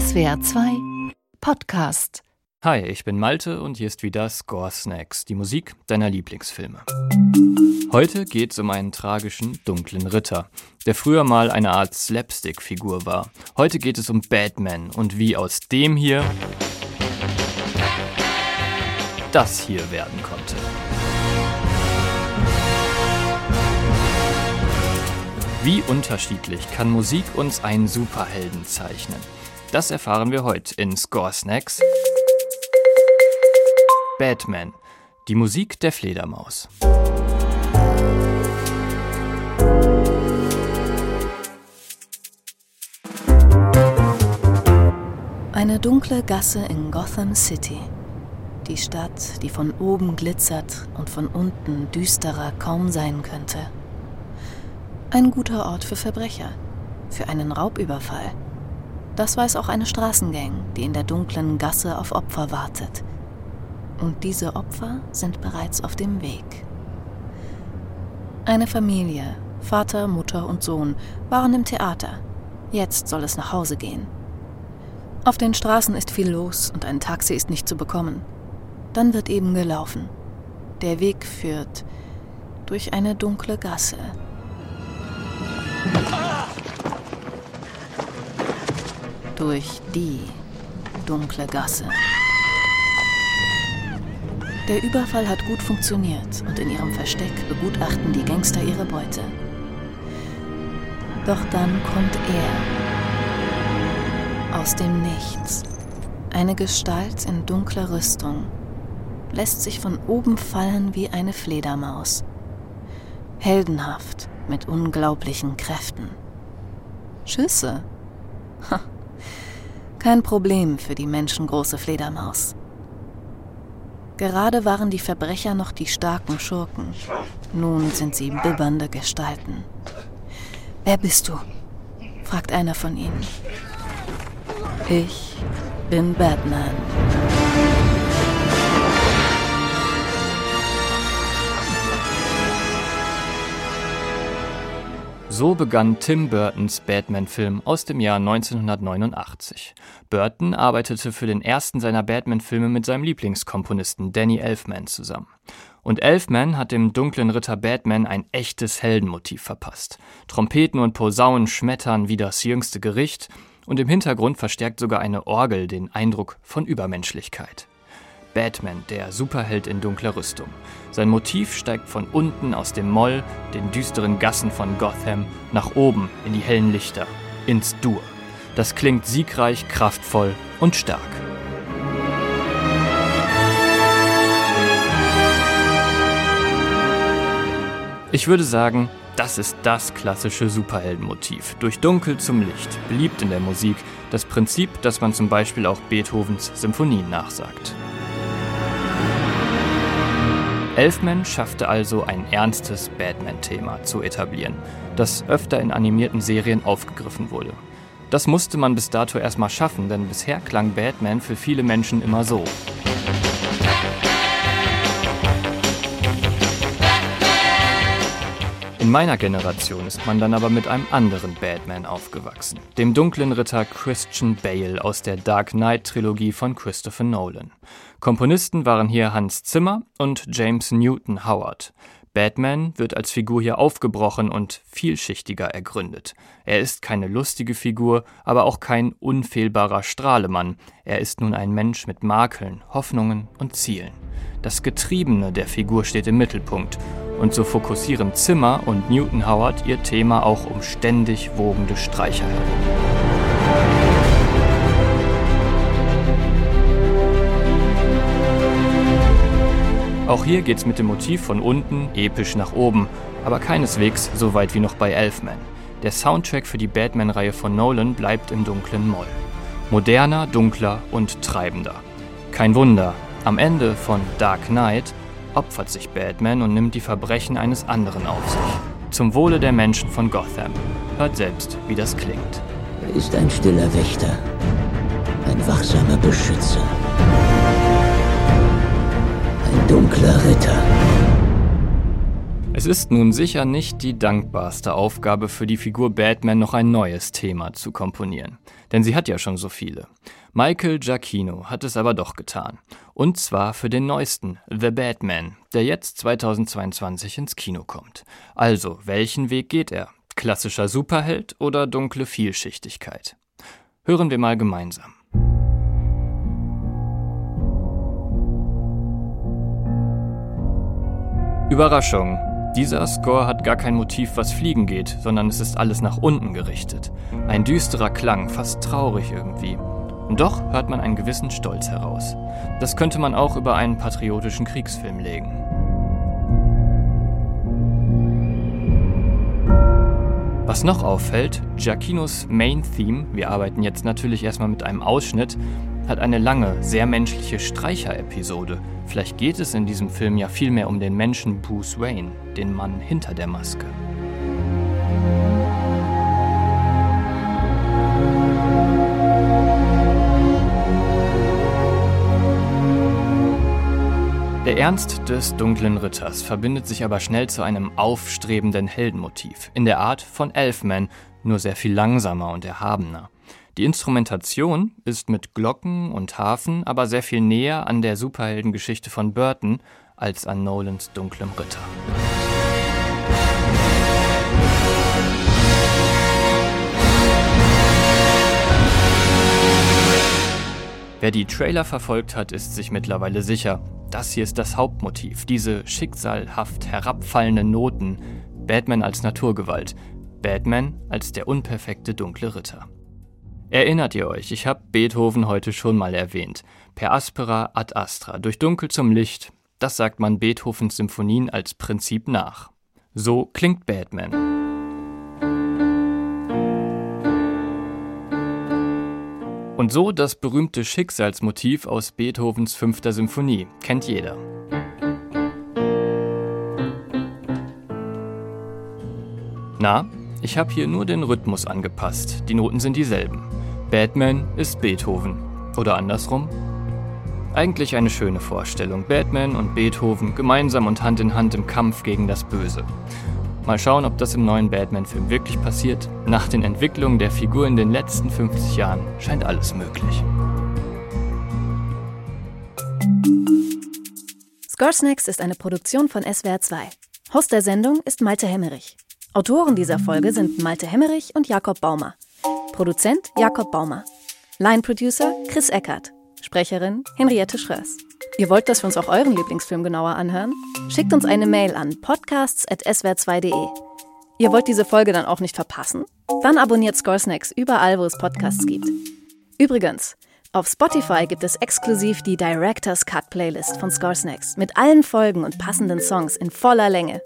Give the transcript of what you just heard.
SWR 2 Podcast. Hi, ich bin Malte und hier ist wieder Score Snacks, die Musik deiner Lieblingsfilme. Heute geht es um einen tragischen, dunklen Ritter, der früher mal eine Art Slapstick-Figur war. Heute geht es um Batman und wie aus dem hier das hier werden konnte. Wie unterschiedlich kann Musik uns einen Superhelden zeichnen? Das erfahren wir heute in Score Snacks. Batman, die Musik der Fledermaus. Eine dunkle Gasse in Gotham City. Die Stadt, die von oben glitzert und von unten düsterer kaum sein könnte. Ein guter Ort für Verbrecher, für einen Raubüberfall. Das weiß auch eine Straßengang, die in der dunklen Gasse auf Opfer wartet. Und diese Opfer sind bereits auf dem Weg. Eine Familie, Vater, Mutter und Sohn, waren im Theater. Jetzt soll es nach Hause gehen. Auf den Straßen ist viel los und ein Taxi ist nicht zu bekommen. Dann wird eben gelaufen. Der Weg führt durch eine dunkle Gasse. Durch die dunkle Gasse. Der Überfall hat gut funktioniert und in ihrem Versteck begutachten die Gangster ihre Beute. Doch dann kommt er. Aus dem Nichts. Eine Gestalt in dunkler Rüstung. Lässt sich von oben fallen wie eine Fledermaus. Heldenhaft mit unglaublichen Kräften. Schüsse. Ha. Kein Problem für die menschengroße Fledermaus. Gerade waren die Verbrecher noch die starken Schurken. Nun sind sie bibbernde Gestalten. Wer bist du? fragt einer von ihnen. Ich bin Batman. So begann Tim Burtons Batman-Film aus dem Jahr 1989. Burton arbeitete für den ersten seiner Batman-Filme mit seinem Lieblingskomponisten Danny Elfman zusammen. Und Elfman hat dem dunklen Ritter Batman ein echtes Heldenmotiv verpasst. Trompeten und Posaunen schmettern wie das jüngste Gericht und im Hintergrund verstärkt sogar eine Orgel den Eindruck von Übermenschlichkeit. Batman, der Superheld in dunkler Rüstung. Sein Motiv steigt von unten aus dem Moll, den düsteren Gassen von Gotham, nach oben in die hellen Lichter, ins Dur. Das klingt siegreich, kraftvoll und stark. Ich würde sagen, das ist das klassische Superheldenmotiv. Durch Dunkel zum Licht, beliebt in der Musik, das Prinzip, das man zum Beispiel auch Beethovens Symphonien nachsagt. Elfman schaffte also ein ernstes Batman-Thema zu etablieren, das öfter in animierten Serien aufgegriffen wurde. Das musste man bis dato erstmal schaffen, denn bisher klang Batman für viele Menschen immer so. In meiner Generation ist man dann aber mit einem anderen Batman aufgewachsen, dem dunklen Ritter Christian Bale aus der Dark Knight Trilogie von Christopher Nolan. Komponisten waren hier Hans Zimmer und James Newton Howard. Batman wird als Figur hier aufgebrochen und vielschichtiger ergründet. Er ist keine lustige Figur, aber auch kein unfehlbarer Strahlemann. Er ist nun ein Mensch mit Makeln, Hoffnungen und Zielen. Das Getriebene der Figur steht im Mittelpunkt und so fokussieren Zimmer und Newton Howard ihr Thema auch um ständig wogende Streicher herum. Auch hier geht's mit dem Motiv von unten episch nach oben, aber keineswegs so weit wie noch bei Elfman. Der Soundtrack für die Batman-Reihe von Nolan bleibt im dunklen Moll. Moderner, dunkler und treibender. Kein Wunder, am Ende von Dark Knight opfert sich Batman und nimmt die Verbrechen eines anderen auf sich. Zum Wohle der Menschen von Gotham. Hört selbst, wie das klingt. Er ist ein stiller Wächter, ein wachsamer Beschützer, ein dunkler Ritter. Es ist nun sicher nicht die dankbarste Aufgabe für die Figur Batman noch ein neues Thema zu komponieren, denn sie hat ja schon so viele. Michael Giacchino hat es aber doch getan. Und zwar für den neuesten, The Batman, der jetzt 2022 ins Kino kommt. Also, welchen Weg geht er? Klassischer Superheld oder dunkle Vielschichtigkeit? Hören wir mal gemeinsam. Überraschung. Dieser Score hat gar kein Motiv, was fliegen geht, sondern es ist alles nach unten gerichtet. Ein düsterer Klang, fast traurig irgendwie. Und doch hört man einen gewissen Stolz heraus. Das könnte man auch über einen patriotischen Kriegsfilm legen. Was noch auffällt, Giacchinos Main Theme, wir arbeiten jetzt natürlich erstmal mit einem Ausschnitt, hat eine lange, sehr menschliche Streicher-Episode. Vielleicht geht es in diesem Film ja vielmehr um den Menschen Bruce Wayne, den Mann hinter der Maske. Der Ernst des dunklen Ritters verbindet sich aber schnell zu einem aufstrebenden Heldenmotiv, in der Art von Elfman, nur sehr viel langsamer und erhabener. Die Instrumentation ist mit Glocken und Hafen aber sehr viel näher an der Superheldengeschichte von Burton als an Nolans dunklem Ritter. Wer die Trailer verfolgt hat, ist sich mittlerweile sicher, das hier ist das Hauptmotiv, diese schicksalhaft herabfallenden Noten, Batman als Naturgewalt, Batman als der unperfekte dunkle Ritter. Erinnert ihr euch, ich habe Beethoven heute schon mal erwähnt. Per aspera ad astra, durch Dunkel zum Licht, das sagt man Beethovens Symphonien als Prinzip nach. So klingt Batman. Und so das berühmte Schicksalsmotiv aus Beethovens fünfter Symphonie, kennt jeder. Na, ich habe hier nur den Rhythmus angepasst, die Noten sind dieselben. Batman ist Beethoven. Oder andersrum? Eigentlich eine schöne Vorstellung. Batman und Beethoven gemeinsam und Hand in Hand im Kampf gegen das Böse. Mal schauen, ob das im neuen Batman-Film wirklich passiert. Nach den Entwicklungen der Figur in den letzten 50 Jahren scheint alles möglich. Score Snacks ist eine Produktion von SWR 2. Host der Sendung ist Malte Hemmerich. Autoren dieser Folge sind Malte Hemmerich und Jakob Baumer. Produzent Jakob Baumer. Line Producer Chris Eckert. Sprecherin Henriette Schröers. Ihr wollt, dass wir uns auch euren Lieblingsfilm genauer anhören? Schickt uns eine Mail an podcasts.swr2.de. Ihr wollt diese Folge dann auch nicht verpassen? Dann abonniert Scoresnacks überall, wo es Podcasts gibt. Übrigens, auf Spotify gibt es exklusiv die Director's Cut Playlist von Scoresnacks mit allen Folgen und passenden Songs in voller Länge.